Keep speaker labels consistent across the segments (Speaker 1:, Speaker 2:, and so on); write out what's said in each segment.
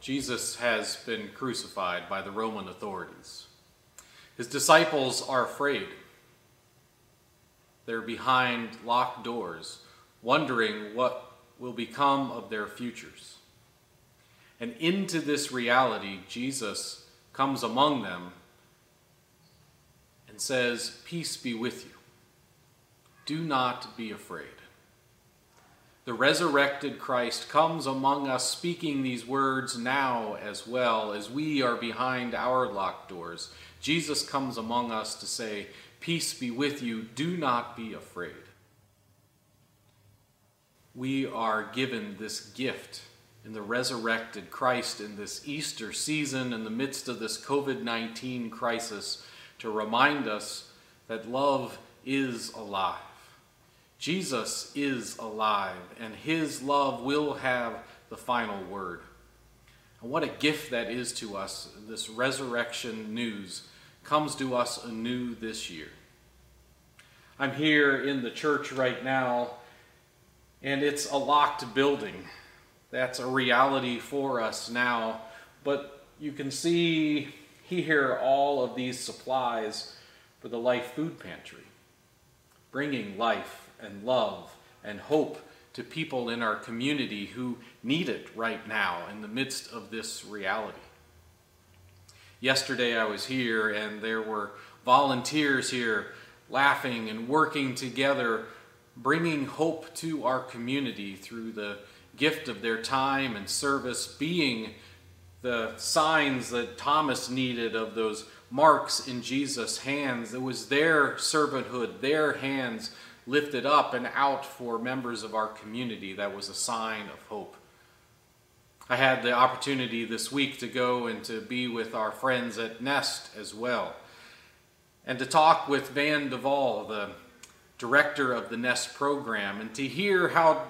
Speaker 1: Jesus has been crucified by the Roman authorities. His disciples are afraid. They're behind locked doors, wondering what will become of their futures. And into this reality, Jesus comes among them and says, Peace be with you. Do not be afraid the resurrected Christ comes among us speaking these words now as well as we are behind our locked doors. Jesus comes among us to say, Peace be with you, do not be afraid. We are given this gift in the resurrected Christ in this Easter season, in the midst of this COVID 19 crisis, to remind us that love is alive Jesus is alive, and his love will have the final word. And what a gift that is to us. This resurrection news comes to us anew this year. I'm here in the church right now, and it's a locked building. That's a reality for us now. But you can see here all of these supplies for the Life Food Pantry, bringing life and love and hope to people in our community who need it right now in the midst of this reality. Yesterday I was here and there were volunteers here laughing and working together, bringing hope to our community through the gift of their time and service, being the signs that Thomas needed of those marks in Jesus' hands. It was their servanthood, their hands lifted up and out for members of our community. That was a sign of hope. I had the opportunity this week to go and to be with our friends at Nest as well, and to talk with Van Duvall, the director of the Nest program, and to hear how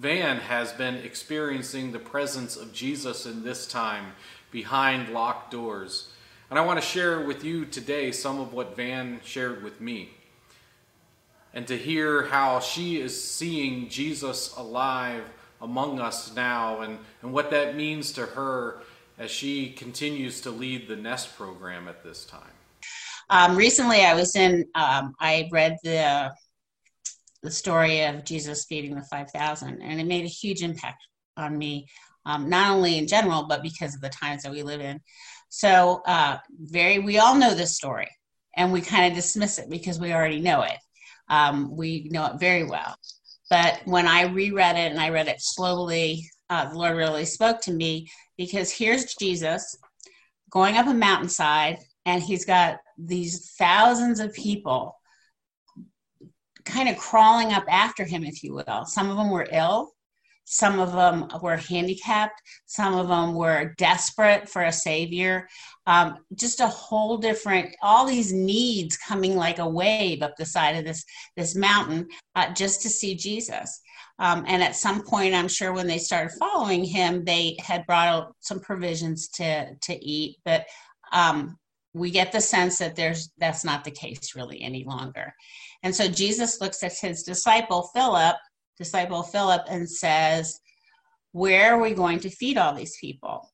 Speaker 1: Van has been experiencing the presence of Jesus in this time behind locked doors. And I want to share with you today some of what Van shared with me and to hear how she is seeing Jesus alive among us now and, and what that means to her as she continues to lead the Nest program at this time.
Speaker 2: Um, recently, I was in, um, I read the, the story of Jesus feeding the 5,000, and it made a huge impact on me, um, not only in general, but because of the times that we live in. So, uh, very, we all know this story, and we kind of dismiss it because we already know it. Um, we know it very well. But when I reread it and I read it slowly, uh, the Lord really spoke to me because here's Jesus going up a mountainside, and he's got these thousands of people kind of crawling up after him, if you will. Some of them were ill, some of them were handicapped. Some of them were desperate for a savior. Um, just a whole different, all these needs coming like a wave up the side of this, this mountain uh, just to see Jesus. Um, and at some point, I'm sure when they started following him, they had brought out some provisions to, to eat. But um, we get the sense that there's that's not the case really any longer. And so Jesus looks at his disciple Philip disciple Philip and says, Where are we going to feed all these people?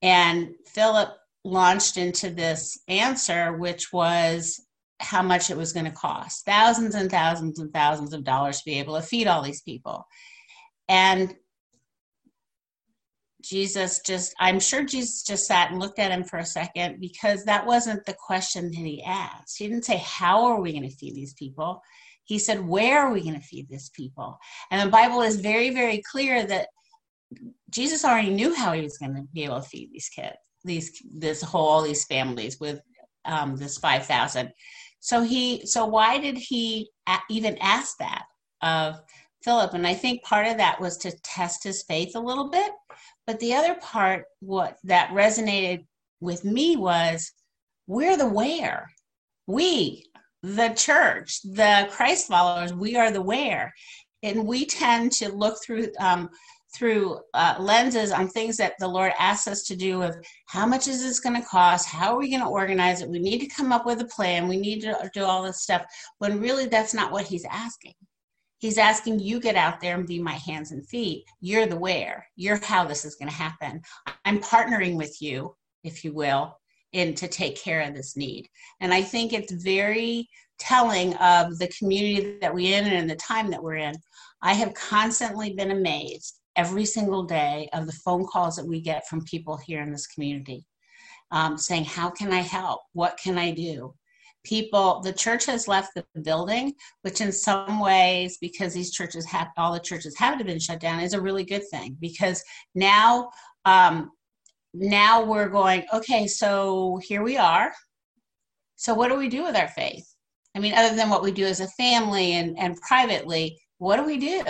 Speaker 2: And Philip launched into this answer, which was how much it was going to cost thousands and thousands and thousands of dollars to be able to feed all these people. And Jesus just, I'm sure Jesus just sat and looked at him for a second because that wasn't the question that he asked. He didn't say, How are we going to feed these people? He said, Where are we going to feed this people? And the Bible is very, very clear that Jesus already knew how he was going to be able to feed these kids, these this whole these families with um, this five thousand. So he, so why did he even ask that of Philip? And I think part of that was to test his faith a little bit. But the other part, what that resonated with me was we're the where. We, the church, the Christ followers, we are the where. And we tend to look through um, through uh, lenses on things that the Lord asks us to do of how much is this going to cost? How are we going to organize it? We need to come up with a plan. We need to do all this stuff when really that's not what he's asking. He's asking you get out there and be my hands and feet. You're the where. You're how this is going to happen. I'm partnering with you, if you will, in to take care of this need. And I think it's very telling of the community that we're in and the time that we're in. I have constantly been amazed every single day of the phone calls that we get from people here in this community um, saying, How can I help? What can I do? People, the church has left the building, which in some ways, because these churches have, all the churches have been shut down, is a really good thing because now, um, now we're going, okay, so here we are. So what do we do with our faith? I mean, other than what we do as a family and, and privately, what do we do?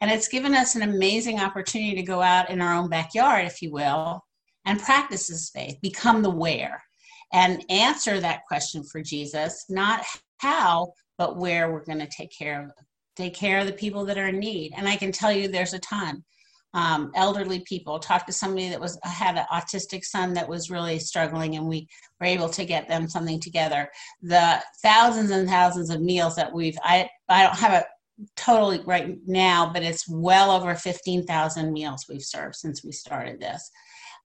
Speaker 2: And it's given us an amazing opportunity to go out in our own backyard, if you will, and practice this faith, become the where, and answer that question for Jesus, not how, but where we're going to take care of take care of the people that are in need. And I can tell you there's a ton. Um, elderly people. Talked to somebody that was had an autistic son that was really struggling, and we were able to get them something together. The thousands and thousands of meals that we've I I don't have a totally right now, but it's well over 15,000 meals we've served since we started this,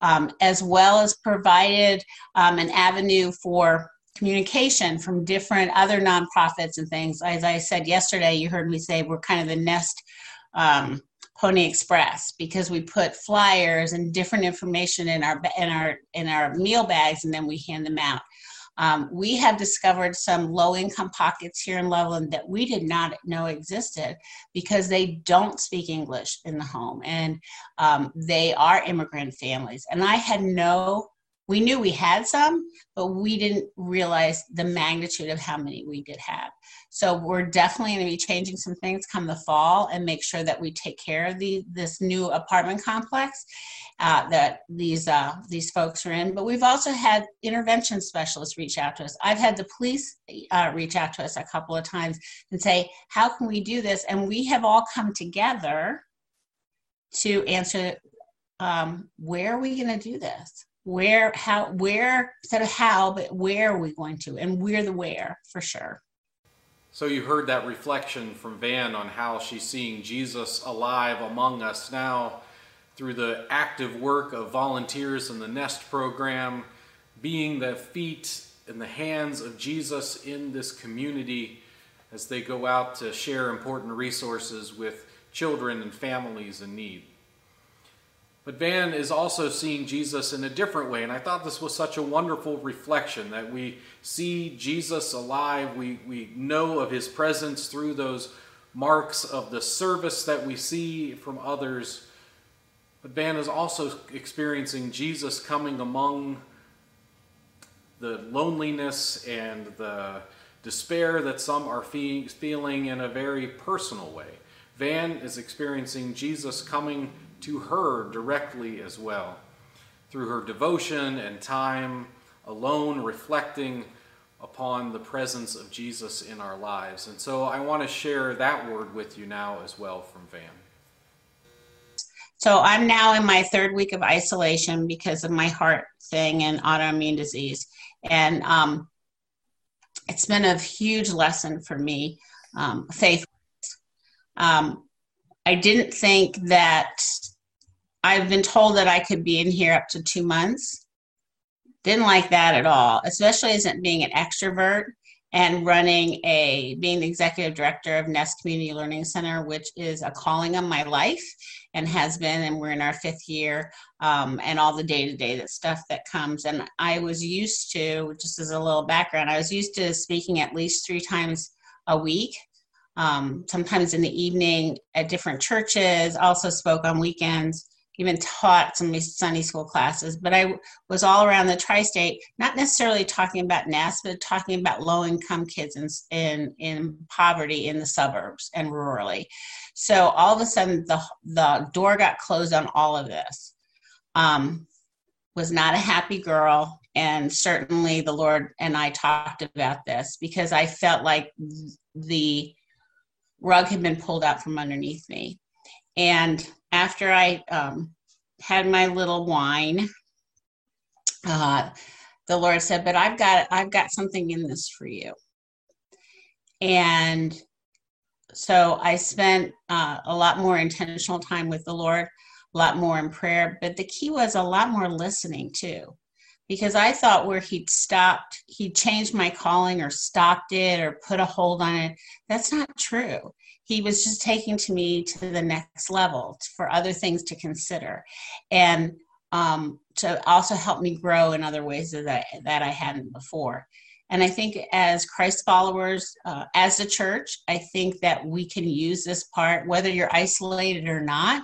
Speaker 2: um, as well as provided um, an avenue for communication from different other nonprofits and things. As I said yesterday, you heard me say we're kind of the nest um, Pony Express because we put flyers and different information in our in our in our meal bags and then we hand them out. Um, we have discovered some low income pockets here in Loveland that we did not know existed because they don't speak English in the home and um, they are immigrant families. And I had no we knew we had some, but we didn't realize the magnitude of how many we did have. So we're definitely going to be changing some things come the fall and make sure that we take care of the this new apartment complex uh, that these uh, these folks are in. But we've also had intervention specialists reach out to us. I've had the police uh, reach out to us a couple of times and say, "How can we do this?" And we have all come together to answer, um, "Where are we going to do this?" Where how where instead of how but where are we going to? And we're the where for sure.
Speaker 1: So you heard that reflection from van on how she's seeing jesus alive among us now through the active work of volunteers in the nest program being the feet and the hands of jesus in this community as they go out to share important resources with children and families in need but Van is also seeing Jesus in a different way. And I thought this was such a wonderful reflection that we see Jesus alive. We, we know of his presence through those marks of the service that we see from others. But Van is also experiencing Jesus coming among the loneliness and the despair that some are feeling in a very personal way. Van is experiencing Jesus coming to her directly as well, through her devotion and time alone reflecting upon the presence of Jesus in our lives. And so I want to share that word with you now as well from Van.
Speaker 2: So I'm now in my third week of isolation because of my heart thing and autoimmune disease. And um, it's been a huge lesson for me, um, faith. Um, I didn't think that I've been told that I could be in here up to two months. Didn't like that at all, especially as being an extrovert and running a being the executive director of Nest Community Learning Center, which is a calling on my life and has been, and we're in our fifth year, um, and all the day to day that stuff that comes. And I was used to, just as a little background, I was used to speaking at least three times a week. Um, sometimes in the evening at different churches, also spoke on weekends even taught some Sunday school classes, but I was all around the tri-state, not necessarily talking about Nest, but talking about low-income kids in, in, in poverty in the suburbs and rurally. So all of a sudden, the, the door got closed on all of this. Um, was not a happy girl. And certainly the Lord and I talked about this because I felt like the rug had been pulled out from underneath me. And after I um, had my little whine, uh, the Lord said, "But I've got I've got something in this for you." And so I spent uh, a lot more intentional time with the Lord, a lot more in prayer. But the key was a lot more listening too, because I thought where He'd stopped, He'd changed my calling or stopped it or put a hold on it. That's not true. He was just taking to me to the next level for other things to consider. And um, to also help me grow in other ways that I, that I hadn't before. And I think as Christ followers, uh, as a church, I think that we can use this part, whether you're isolated or not,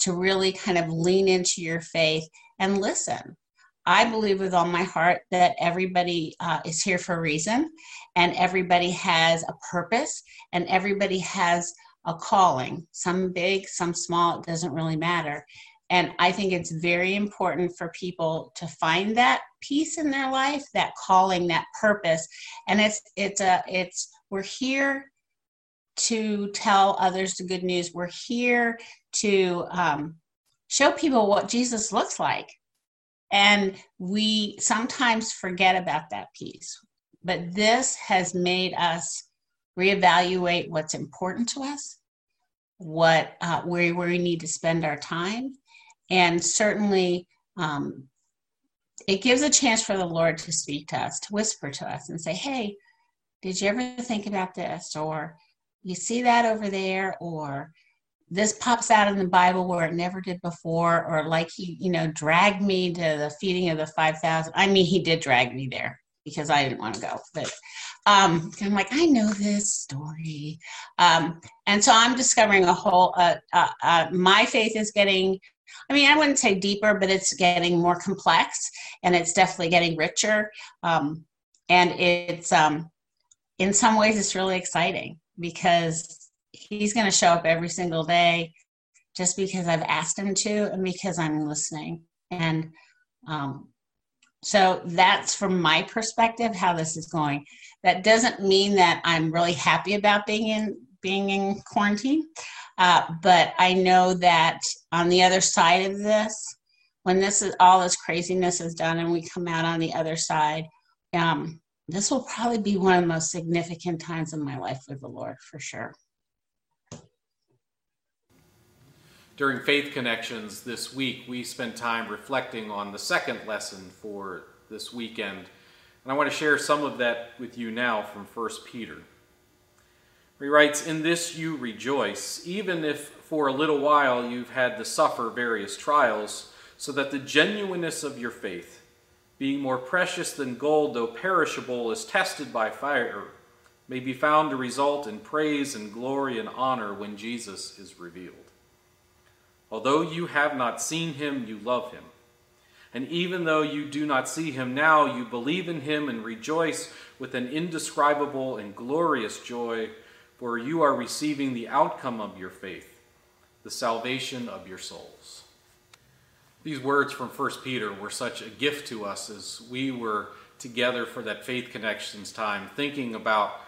Speaker 2: to really kind of lean into your faith and listen. I believe with all my heart that everybody uh, is here for a reason, and everybody has a purpose, and everybody has a calling, some big, some small, it doesn't really matter. And I think it's very important for people to find that peace in their life, that calling, that purpose. And it's it's a it's we're here to tell others the good news. We're here to um, show people what Jesus looks like. And we sometimes forget about that piece. But this has made us reevaluate what's important to us, what uh, where, where we need to spend our time, and certainly, um, it gives a chance for the Lord to speak to us, to whisper to us and say, Hey, did you ever think about this? Or you see that over there? Or this pops out in the Bible where it never did before, or like he, you know, dragged me to the feeding of the 5,000. I mean, he did drag me there because I didn't want to go, but um, I'm like, I know this story. Um, and so I'm discovering a whole, uh, uh, uh, my faith is getting I mean, I wouldn't say deeper, but it's getting more complex and it's definitely getting richer. Um, and it's, um, in some ways, it's really exciting because he's going to show up every single day just because I've asked him to and because I'm listening. And um, so that's from my perspective how this is going. That doesn't mean that I'm really happy about being in being in quarantine. Uh, but I know that on the other side of this, when this is all this craziness is done and we come out on the other side, um, this will probably be one of the most significant times in my life with the Lord for sure.
Speaker 1: During Faith Connections this week, we spent time reflecting on the second lesson for this weekend. And I want to share some of that with you now from 1 Peter. He writes, In this you rejoice, even if for a little while you've had to suffer various trials, so that the genuineness of your faith, being more precious than gold, though perishable, is tested by fire, may be found to result in praise and glory and honor when Jesus is revealed. Although you have not seen him, you love him. And even though you do not see him now, you believe in him and rejoice with an indescribable and glorious joy for you are receiving the outcome of your faith, the salvation of your souls. These words from 1 Peter were such a gift to us as we were together for that Faith Connections time, thinking about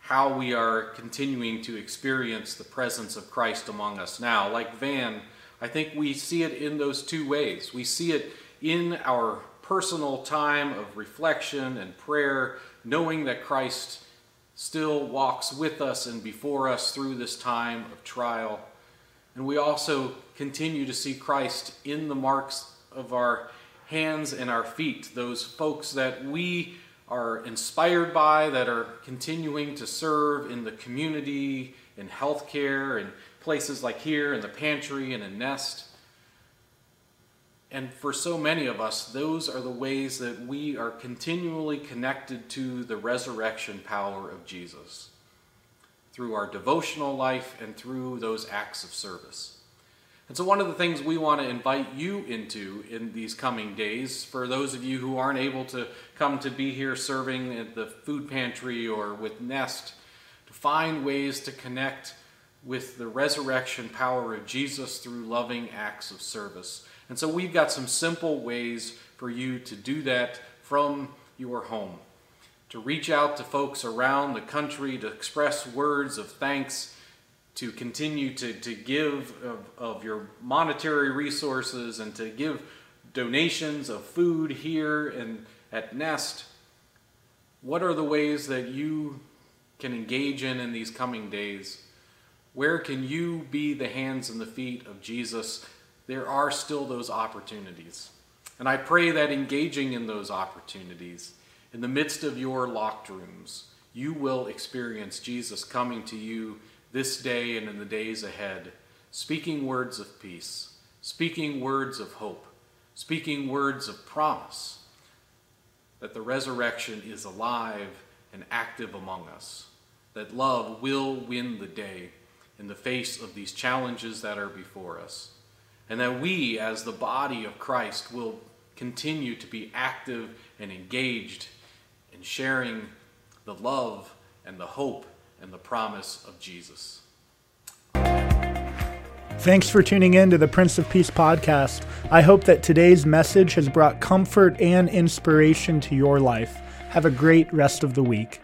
Speaker 1: how we are continuing to experience the presence of Christ among us now. Like Van, I think we see it in those two ways. We see it in our personal time of reflection and prayer, knowing that Christ still walks with us and before us through this time of trial. And we also continue to see Christ in the marks of our hands and our feet, those folks that we are inspired by, that are continuing to serve in the community, in healthcare, and places like here, in the pantry, and in Nest. And for so many of us, those are the ways that we are continually connected to the resurrection power of Jesus through our devotional life and through those acts of service. And so, one of the things we want to invite you into in these coming days, for those of you who aren't able to come to be here serving at the food pantry or with Nest, find ways to connect with the resurrection power of Jesus through loving acts of service And so we've got some simple ways for you to do that from your home. To reach out to folks around the country, to express words of thanks, to continue to, to give of, of your monetary resources and to give donations of food here and at Nest. What are the ways that you can engage in in these coming days? Where can you be the hands and the feet of Jesus? There are still those opportunities. And I pray that engaging in those opportunities, in the midst of your locked rooms, you will experience Jesus coming to you this day and in the days ahead, speaking words of peace, speaking words of hope, speaking words of promise that the resurrection is alive and active among us, that love will win the day in the face of these challenges that are before us, and that we, as the body of Christ, will continue to be active and engaged in sharing the love and the hope and the promise of Jesus.
Speaker 3: Thanks for tuning in to the Prince of Peace podcast. I hope that today's message has brought comfort and inspiration to your life. Have a great rest of the week.